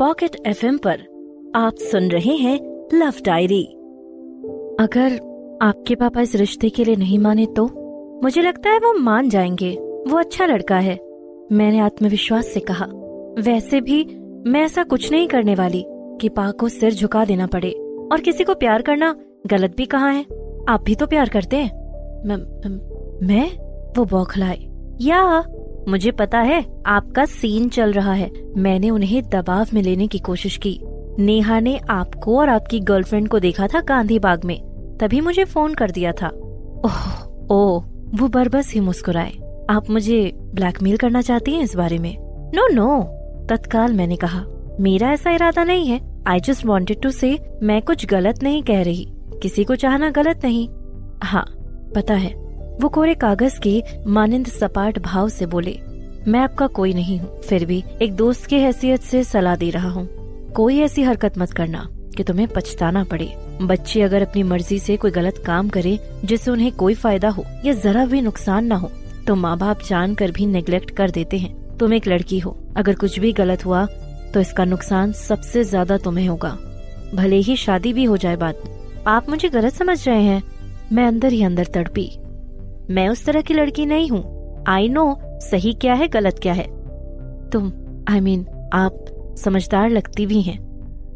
Pocket FM पर आप सुन रहे हैं लव डायरी। अगर आपके पापा इस रिश्ते के लिए नहीं माने तो? मुझे लगता है वो मान जाएँगे। वो अच्छा लड़का है मैंने आत्मविश्वास से कहा। वैसे भी मैं ऐसा कुछ नहीं करने वाली कि पा को सिर झुका देना पड़े। और किसी को प्यार करना गलत भी कहाँ है? आप भी तो प्यार करते हैं। म, म, मैं? वो बौखलाए। या मुझे पता है आपका सीन चल रहा है। मैंने उन्हें दबाव में लेने की कोशिश की। नेहा ने आपको और आपकी गर्लफ्रेंड को देखा था गांधी बाग में। तभी मुझे फ़ोन कर दिया था। ओह ओ वो बरबस ही मुस्कुराए। आप मुझे ब्लैकमेल करना चाहती हैं इस बारे में? नो नो तत्काल मैंने कहा। मेरा ऐसा इरादा नहीं है। आई जस्ट वॉन्टेड टू से मैं कुछ गलत नहीं कह रही। किसी को चाहना गलत नहीं। हाँ पता है। वो कोरे कागज़ के मानिंद सपाट भाव से बोले, मैं आपका कोई नहीं हूँ, फिर भी एक दोस्त की हैसियत से सलाह दे रहा हूँ। कोई ऐसी हरकत मत करना कि तुम्हें पछताना पड़े। बच्चे अगर अपनी मर्ज़ी से कोई गलत काम करे, जिससे उन्हें कोई फ़ायदा हो या जरा भी नुकसान न हो तो माँ बाप जान कर भी नेग्लेक्ट कर देते हैं। तुम एक लड़की हो, अगर कुछ भी गलत हुआ तो इसका नुकसान सबसे ज़्यादा तुम्हें होगा। भले ही शादी भी हो जाए बात, आप मुझे गलत समझ रहे हैं। मैं अंदर ही अंदर तड़पी। मैं उस तरह की लड़की नहीं हूँ। आई नो सही क्या है गलत क्या है। तुम आई I मीन mean, आप समझदार लगती भी हैं।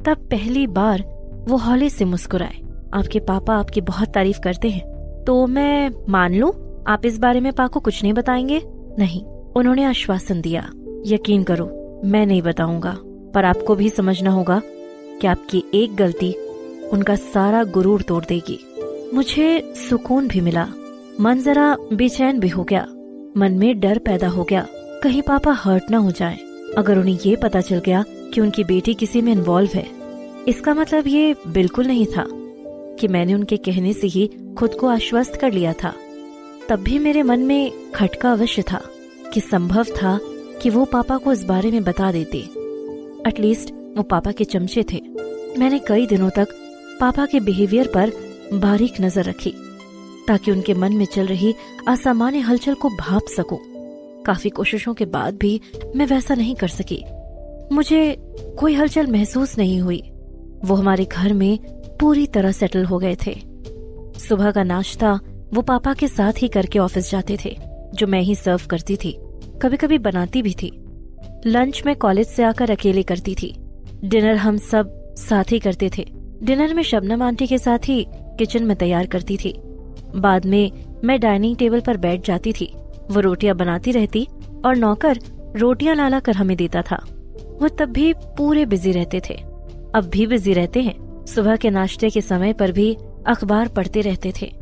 तब पहली बार वो हौले से मुस्कुराए। आपके पापा आपकी बहुत तारीफ़ करते हैं। तो मैं मान लू आप इस बारे में पा को कुछ नहीं बताएँगे? नहीं उन्होंने आश्वासन दिया। यकीन करो मैं नहीं बताऊँगा। पर आपको भी समझना होगा कि आपकी एक गलती उनका सारा गुरूर तोड़ देगी। मुझे सुकून भी मिला। मन जरा बेचैन भी हो गया। मन में डर पैदा हो गया। कहीं पापा हर्ट ना हो जाए। अगर उन्हें ये पता चल गया कि उनकी बेटी किसी में इन्वॉल्व है। इसका मतलब ये बिल्कुल नहीं था कि मैंने उनके कहने से ही खुद को आश्वस्त कर लिया था। तब भी मेरे मन में खटका अवश्य था कि संभव था कि वो पापा को इस बारे में बता देते। एटलीस्ट वो पापा के चमचे थे। मैंने कई दिनों तक पापा के बिहेवियर पर बारीक नज़र रखी। ताकि उनके मन में चल रही असामान्य हलचल को भाप सकूँ। काफ़ी कोशिशों के बाद भी मैं वैसा नहीं कर सकी। मुझे कोई हलचल महसूस नहीं हुई। वो हमारे घर में पूरी तरह सेटल हो गए थे। सुबह का नाश्ता वो पापा के साथ ही करके ऑफ़िस जाते थे, जो मैं ही सर्व करती थी। कभी कभी बनाती भी थी। लंच में कॉलेज से आकर अकेले करती थी। डिनर हम सब साथ ही करते थे। डिनर में शबनम आंटी के साथ ही किचन में तैयार करती थी। बाद में मैं डाइनिंग टेबल पर बैठ जाती थी। वो रोटियाँ बनाती रहती और नौकर रोटियाँ लाला कर हमें देता था। वो तब भी पूरे बिज़ी रहते थे। अब भी बिज़ी रहते हैं। सुबह के नाश्ते के समय पर भी अखबार पढ़ते रहते थे।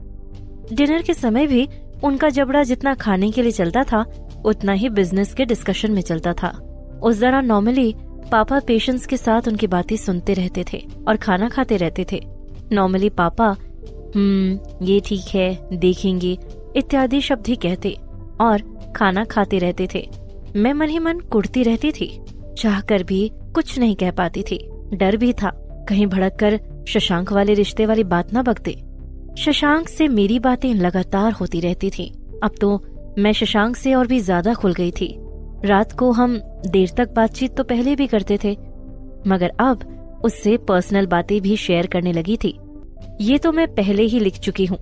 डिनर के समय भी उनका जबड़ा जितना खाने के लिए चलता था, उतना ही बिज़नेस के डिस्कशन में चलता था। उस दौरान नॉर्मली पापा पेशेंस के साथ उनकी बातें सुनते रहते थे और खाना खाते रहते थे। नॉर्मली पापा हम्म ये ठीक है, देखेंगे, इत्यादि शब्द ही कहते और खाना खाते रहते थे। मैं मन ही मन कुड़ती रहती थी चाह कर भी कुछ नहीं कह पाती थी। डर भी था, कहीं भड़क कर शशांक वाले रिश्ते वाली बात न बगते शशांक से मेरी बातें लगातार होती रहती थी। अब तो मैं शशांक से और भी ज़्यादा खुल गई थी। रात को हम देर तक बातचीत तो पहले भी करते थे, मगर अब उससे पर्सनल बातें भी शेयर करने लगी थी। ये तो मैं पहले ही लिख चुकी हूँ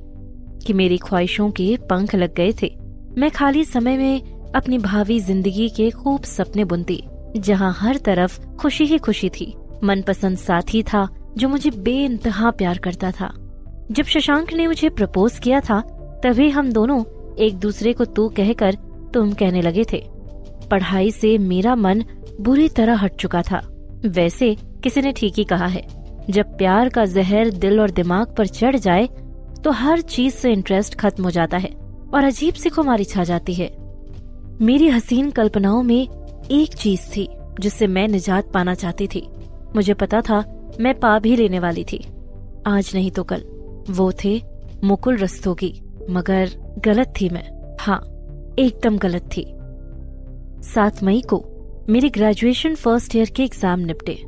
कि मेरी ख्वाहिशों के पंख लग गए थे। मैं खाली समय में अपनी भावी ज़िंदगी के खूब सपने बुनती, जहाँ हर तरफ़ खुशी ही खुशी थी। मनपसंद साथी था जो मुझे बेइंतहा प्यार करता था। जब शशांक ने मुझे प्रपोज किया था, तभी हम दोनों एक दूसरे को तू कहकर तुम कहने लगे थे। पढ़ाई से मेरा मन बुरी तरह हट चुका था। वैसे किसी ने ठीक ही कहा है। जब प्यार का जहर दिल और दिमाग पर चढ़ जाए तो हर चीज़ से इंटरेस्ट खत्म हो जाता है और अजीब सी खुमारी छा जाती है। मेरी हसीन कल्पनाओं में एक चीज़ थी जिससे मैं निजात पाना चाहती थी। मुझे पता था मैं पा भी लेने वाली थी। आज नहीं तो कल। वो थे मुकुल रस्तोगी, मगर गलत थी मैं। हाँ एकदम गलत थी। सात मई को मेरी ग्रेजुएशन फ़र्स्ट ईयर के एग्ज़ाम निपटे।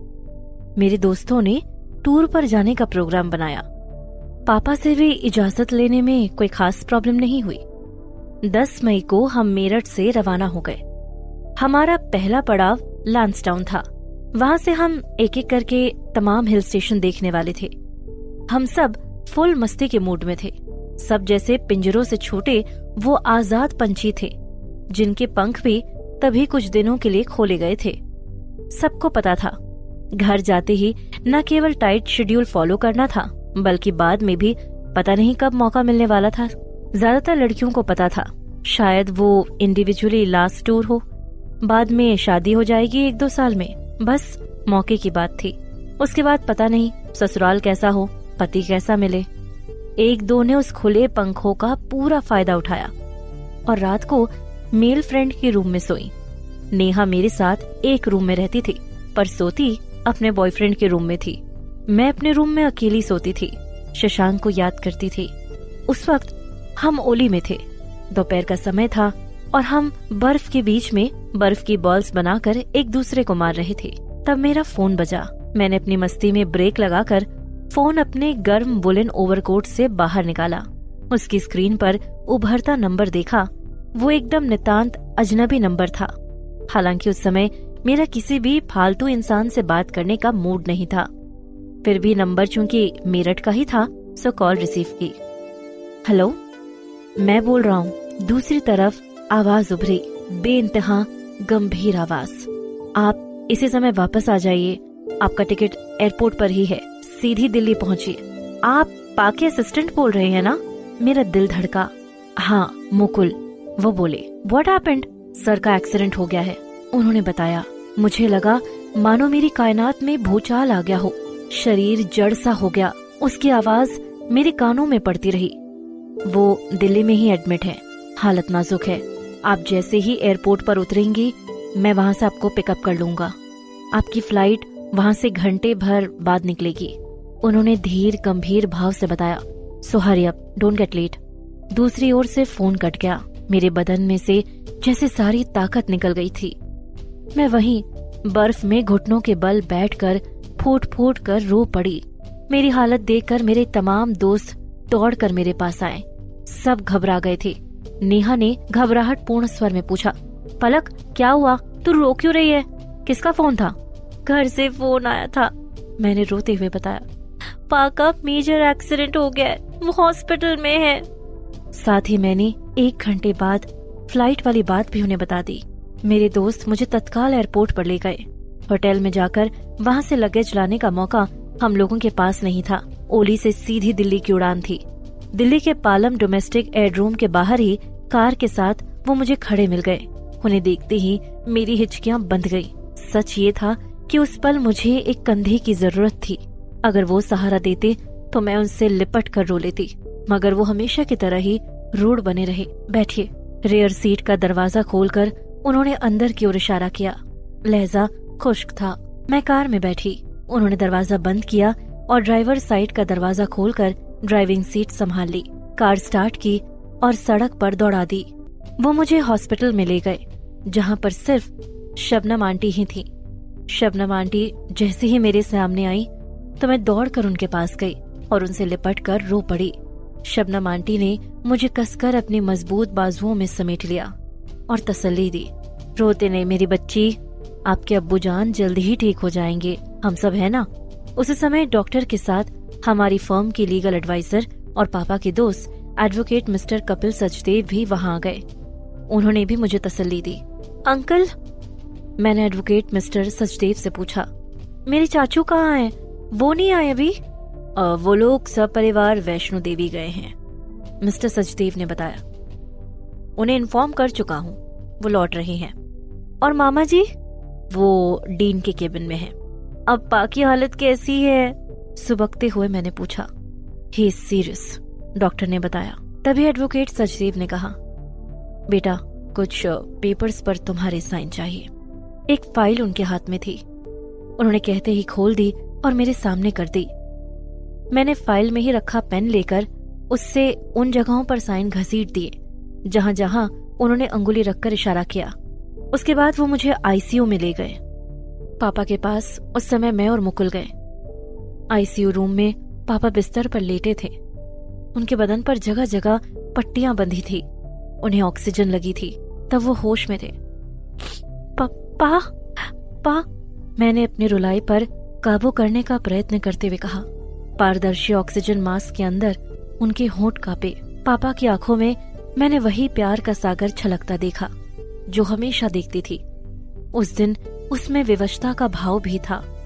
मेरे दोस्तों ने टूर पर जाने का प्रोग्राम बनाया। पापा से भी इजाज़त लेने में कोई खास प्रॉब्लम नहीं हुई। दस मई को हम मेरठ से रवाना हो गए। हमारा पहला पड़ाव लांसटाउन था। वहाँ से हम एक एक करके तमाम हिल स्टेशन देखने वाले थे। हम सब फुल मस्ती के मूड में थे। सब जैसे पिंजरों से छोटे, वो आज़ाद पंछी थे, जिनके पंख भी तभी कुछ दिनों के लिए खोले गए थे। सबको पता था घर जाते ही न केवल टाइट शेड्यूल फॉलो करना था, बल्कि बाद में भी पता नहीं कब मौका मिलने वाला था। ज़्यादातर लड़कियों को पता था, शायद वो इंडिविजुअली लास्ट टूर हो। बाद में शादी हो जाएगी एक दो साल में, बस मौके की बात थी। उसके बाद पता नहीं ससुराल कैसा हो, पति कैसा मिले। एक दो ने उस खुले पंखों का पूरा फ़ायदा उठाया और रात को मेल फ्रेंड के रूम में सोई। नेहा मेरे साथ एक रूम में रहती थी, पर सोती अपने बॉयफ्रेंड के रूम में थी। मैं अपने रूम में अकेली सोती थी। शशांक को याद करती थी। उस वक्त हम ओली में थे। दोपहर का समय था और हम बर्फ़ के बीच में बर्फ़ की बॉल्स बनाकर एक दूसरे को मार रहे थे। तब मेरा फ़ोन बजा। मैंने अपनी मस्ती में ब्रेक लगाकर फ़ोन अपने गर्म वुलन ओवरकोट से बाहर निकाला। उसकी स्क्रीन पर उभरता नंबर देखा। वो एकदम नितांत अजनबी नंबर था। हालाँकि उस समय मेरा किसी भी फालतू इंसान से बात करने का मूड नहीं था। फिर भी नंबर चूँकि मेरठ का ही था सो कॉल रिसीव की। हेलो मैं बोल रहा हूँ, दूसरी तरफ़ आवाज़ उभरी, बेइंतहा, गंभीर आवाज़। आप इसी समय वापस आ जाइए। आपका टिकट एयरपोर्ट पर ही है। सीधी दिल्ली पहुँचिए। आप पाके असिस्टेंट बोल रहे हैं ना? मेरा दिल धड़का। हाँ मुकुल, वो बोले व्हाट हैपेंड सर का एक्सीडेंट हो गया है। उन्होंने बताया, मुझे लगा, मानो मेरी कायनात में भूचाल आ गया हो। शरीर जड़ सा हो गया, उसकी आवाज़ मेरे कानों में पड़ती रही। वो दिल्ली में ही एडमिट है। हालत नाजुक है। आप जैसे ही एयरपोर्ट पर उतरेंगी, मैं वहाँ से आपको पिकअप कर लूँगा। आपकी फ़्लाइट वहाँ से घंटे भर बाद निकलेगी। उन्होंने धीर गंभीर भाव से बताया, so hurry up don't get late दूसरी ओर से फ़ोन कट गया। मेरे बदन में से जैसे सारी ताकत निकल गई थी। मैं वहीं बर्फ़ में घुटनों के बल बैठकर फूट फूट कर रो पड़ी। मेरी हालत देखकर मेरे तमाम दोस्त दौड़कर मेरे पास आए। सब घबरा गए थे। नेहा ने घबराहट पूर्ण स्वर में पूछा, पलक, क्या हुआ? तू रो क्यों रही है? किसका फ़ोन था? घर से फ़ोन आया था, मैंने रोते हुए बताया। पाका मेजर एक्सीडेंट हो गया वो हॉस्पिटल में है। साथ ही मैंने एक घंटे बाद फ़्लाइट वाली बात भी उन्हें बता दी। मेरे दोस्त मुझे तत्काल एयरपोर्ट पर ले गए। होटल में जाकर वहाँ से लगेज लाने का मौका हम लोगों के पास नहीं था। ओली से सीधी दिल्ली की उड़ान थी। दिल्ली के पालम डोमेस्टिक एयरड्रोम के बाहर ही कार के साथ वो मुझे खड़े मिल गए। उन्हें देखते ही मेरी हिचकियाँ बंध गई। सच ये था कि उस पल मुझे एक कंधे की ज़रूरत थी। अगर वो सहारा देते तो मैं उनसे लिपट कर रो लेती, मगर वो हमेशा की तरह ही रूढ़ बने रहे। बैठिए। रेयर सीट का दरवाज़ा खोलकर उन्होंने अंदर की ओर इशारा किया। लहजा खुश्क था। मैं कार में बैठी। उन्होंने दरवाज़ा बंद किया और ड्राइवर साइड का दरवाज़ा खोलकर ड्राइविंग सीट संभाल ली। कार स्टार्ट की और सड़क पर दौड़ा दी। वो मुझे हॉस्पिटल में ले गए, जहाँ पर सिर्फ़ शबनम आंटी ही थी। शबनम आंटी जैसे ही मेरे सामने आई तो मैं दौड़कर उनके पास गई और उनसे लिपट कर रो पड़ी। शबनम आंटी ने मुझे कसकर अपनी मज़बूत बाजुओं में समेट लिया। और तसल्ली दी। रोते ने मेरी बच्ची। आपके अब्बू जान जल्द ही ठीक हो जाएँगे। हम सब है ना? उस समय डॉक्टर के साथ हमारी फर्म की लीगल एडवाइजर और पापा के दोस्त, एडवोकेट मिस्टर कपिल सचदेव भी वहाँ आ गए। उन्होंने भी मुझे तसल्ली दी। अंकल, मैंने एडवोकेट मिस्टर सचदेव से पूछा, मेरे चाचू कहाँ हैं? वो नहीं आए अभी? वो लोग सब परिवार वैष्णो देवी गए हैं, मिस्टर सचदेव ने बताया। उन्हें इन्फॉर्म कर चुका हूँ। वो लौट रहे हैं। और मामा जी? वो डीन के केबिन में है। अब पा की हालत कैसी है? सुबकते हुए मैंने पूछा। ही सीरियस डॉक्टर ने बताया। तभी एडवोकेट सचदेव ने कहा, बेटा, कुछ पेपर्स पर तुम्हारे साइन चाहिए। एक फ़ाइल उनके हाथ में थी। उन्होंने कहते ही खोल दी और मेरे सामने कर दी। मैंने फ़ाइल में ही रखा पेन लेकर उससे उन जगहों पर साइन घसीट दिए। जहाँ जहाँ उन्होंने अंगुली रखकर इशारा किया। उसके बाद वो मुझे आईसीयू में ले गए। पापा के पास उस समय मैं और मुकुल गए। आईसीयू रूम में पापा बिस्तर पर लेटे थे। उनके बदन पर जगह जगह पट्टियाँ बंधी थी। उन्हें ऑक्सीजन लगी थी। तब वो होश में थे। पा पा मैंने अपनी रुलाई पर काबू करने का प्रयत्न करते हुए कहा। पारदर्शी ऑक्सीजन मास्क के अंदर उनके होंठ कापे। पापा की आँखों में मैंने वही प्यार का सागर छलकता देखा, जो हमेशा देखती थी। उस दिन उसमें विवशता का भाव भी था।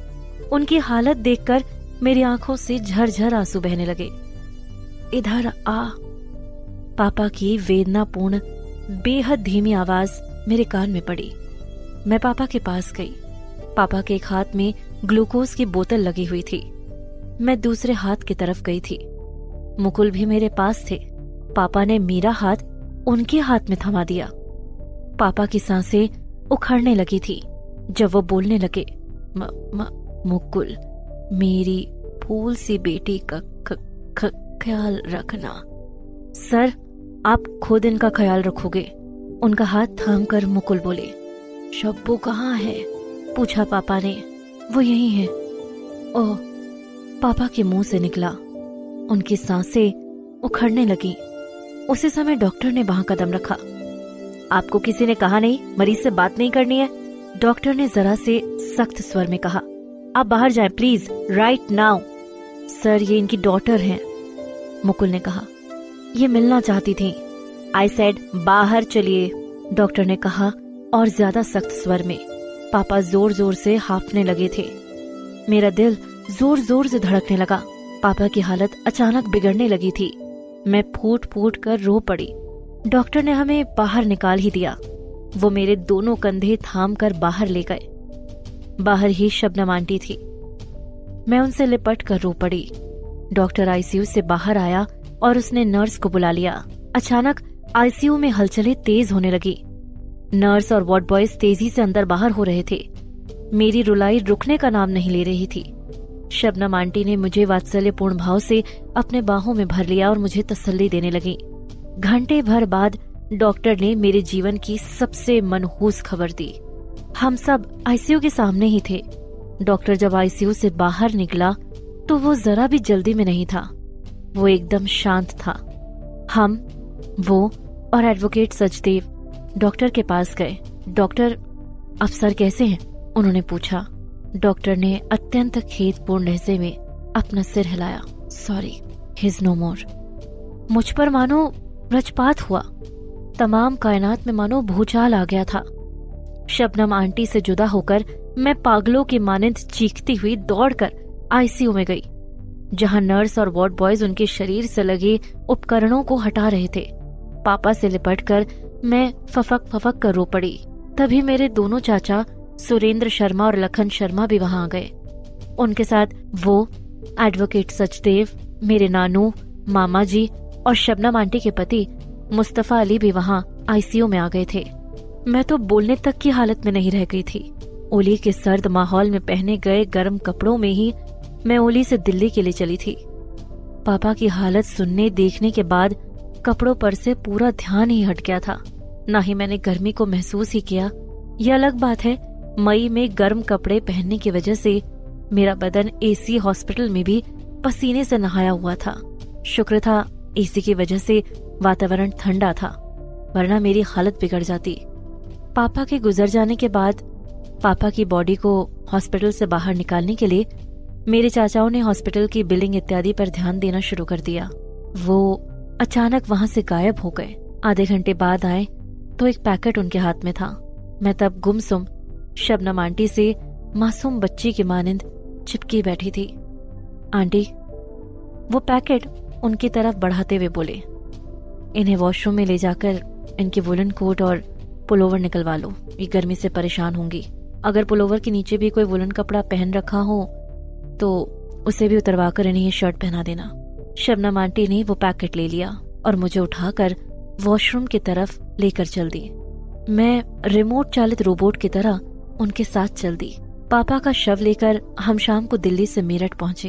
उनकी हालत देखकर मेरी आँखों से झरझर आँसू बहने लगे। इधर आ, पापा की वेदनापूर्ण, बेहद धीमी आवाज़ मेरे कान में पड़ी। मैं पापा के पास गई। पापा के एक हाथ में ग्लूकोज की बोतल लगी हुई थी। मैं दूसरे हाथ की तरफ़ गई थी। मुकुल भी मेरे पास थे। पापा ने मेरा हाथ उनके हाथ में थमा दिया। पापा की साँसें उखड़ने लगी थी जब वो बोलने लगे म, म, मुकुल मेरी फूल सी बेटी का ख, ख, ख्याल रखना। सर आप खुद इनका ख्याल रखोगे। उनका हाथ थाम कर मुकुल बोले शब्बू कहाँ है? पूछा पापा ने वो यही है। ओह पापा के मुँह से निकला। उनकी साँसें उखड़ने लगी। उसी समय डॉक्टर ने वहाँ कदम रखा। आपको किसी ने कहा नहीं, मरीज़ से बात नहीं करनी है? डॉक्टर ने जरा से सख्त स्वर में कहा, आप बाहर जाएँ, प्लीज़ राइट नाउ सर, ये इनकी डॉटर हैं, मुकुल ने कहा। ये मिलना चाहती थी। आई सेड बाहर चलिए, डॉक्टर ने कहा, और ज़्यादा सख्त स्वर में। पापा ज़ोर ज़ोर से हाफने लगे थे। मेरा दिल ज़ोर ज़ोर से धड़कने लगा। पापा की हालत अचानक बिगड़ने लगी थी। मैं फूट फूट कर रो पड़ी। डॉक्टर ने हमें बाहर निकाल ही दिया। वो मेरे दोनों कंधे थाम कर बाहर ले गए। बाहर ही शबनम आंटी थी। मैं उनसे लिपट कर रो पड़ी। डॉक्टर आईसीयू से बाहर आया और उसने नर्स को बुला लिया। अचानक आईसीयू में हलचलें तेज होने लगी। नर्स और वार्ड बॉयज़ तेज़ी से अंदर बाहर हो रहे थे। मेरी रुलाई रुकने का नाम नहीं ले रही थी। शबनम आंटी ने मुझे वात्सल्यपूर्ण भाव से अपने बाहों में भर लिया और मुझे तसल्ली देने लगी। घंटे भर बाद डॉक्टर ने मेरे जीवन की सबसे मनहूस खबर दी। हम सब आईसीयू के सामने ही थे। डॉक्टर जब आईसीयू से बाहर निकला तो वो जरा भी जल्दी में नहीं था। वो एकदम शांत था। हम, वो और एडवोकेट सचदेव डॉक्टर के पास गए। डॉक्टर अफसर कैसे हैं? उन्होंने पूछा। डॉक्टर ने अत्यंत खेदपूर्ण लहजे में अपना सिर हिलाया। सॉरी हिज नो मोर मुझ पर मानो रजपात हुआ। तमाम कायनात में मानो भूचाल आ गया था। शबनम आंटी से जुदा होकर मैं पागलों की मानिंद चीखती हुई दौड़कर आईसीयू में गई, जहाँ नर्स और वार्ड बॉयज़ उनके शरीर से लगे उपकरणों को हटा रहे थे। पापा से लिपटकर मैं फफक फफक कर रो पड़ी। तभी मेरे दोनों चाचा सुरेंद्र शर्मा और लखन शर्मा भी वहाँ आ गए। उनके साथ वो एडवोकेट सचदेव, मेरे नानू मामा जी और शबनम आंटी के पति मुस्तफ़ा अली भी वहाँ आईसीयू में आ गए थे। मैं तो बोलने तक की हालत में नहीं रह गई थी। ओली के सर्द माहौल में पहने गए गर्म कपड़ों में ही मैं ओली से दिल्ली के लिए चली थी। पापा की हालत सुनने, देखने के बाद कपड़ों पर से पूरा ध्यान ही हट गया था। न ही मैंने गर्मी को महसूस ही किया। यह अलग बात है मई में गर्म कपड़े पहनने की वजह से मेरा बदन एसी हॉस्पिटल में भी पसीने से नहाया हुआ था। शुक्र था, एसी की वजह से वातावरण ठंडा था, वरना मेरी हालत बिगड़ जाती। पापा के गुजर जाने के बाद पापा की बॉडी को हॉस्पिटल से बाहर निकालने के लिए मेरे चाचाओं ने हॉस्पिटल की बिलिंग इत्यादि पर ध्यान देना शुरू कर दिया। वो अचानक वहाँ से गायब हो गए। आधे घंटे बाद आए तो एक पैकेट उनके हाथ में था। मैं तब गुमसुम शबनम आंटी से मासूम बच्ची की मानिंद चिपकी बैठी थी। आंटी, वो पैकेट उनकी तरफ़ बढ़ाते हुए बोले, इन्हें वॉशरूम में ले जाकर इनके वुलन कोट और पुलोवर निकलवा लो, ये गर्मी से परेशान होंगी। अगर पुलोवर के नीचे भी कोई वुलन कपड़ा पहन रखा हो तो उसे भी उतरवा कर इन्हें ये शर्ट पहना देना। शबनम आंटी ने वो पैकेट ले लिया और मुझे उठाकर वॉशरूम की तरफ़ लेकर चल दी मैं रिमोट चालित रोबोट की तरह उनके साथ चल दी पापा का शव लेकर हम शाम को दिल्ली से मेरठ पहुँचे।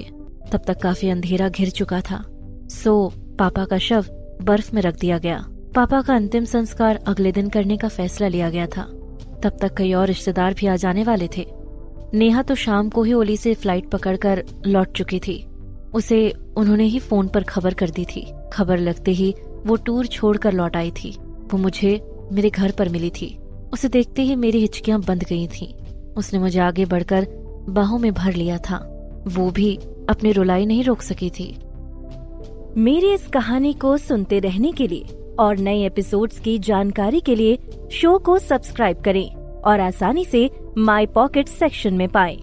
तब तक काफ़ी अंधेरा घिर चुका था। सो, पापा का शव बर्फ़ में रख दिया गया। पापा का अंतिम संस्कार अगले दिन करने का फैसला लिया गया था। तब तक कई और रिश्तेदार भी आ जाने वाले थे। नेहा तो शाम को ही ओली से फ़्लाइट पकड़कर लौट चुकी थी। उसे उन्होंने ही फ़ोन पर खबर कर दी थी। खबर लगते ही वो टूर छोड़कर लौट आई थी। वो मुझे मेरे घर पर मिली थी। उसे देखते ही मेरी हिचकियाँ बंद गई थीं। उसने मुझे आगे बढ़कर बाहों में भर लिया था वो भी अपनी रुलाई नहीं रोक सकी थी मेरी इस कहानी को सुनते रहने के लिए और नए एपिसोड्स की जानकारी के लिए शो को सब्सक्राइब करें और आसानी से माई पॉकेट सेक्शन में पाएँ।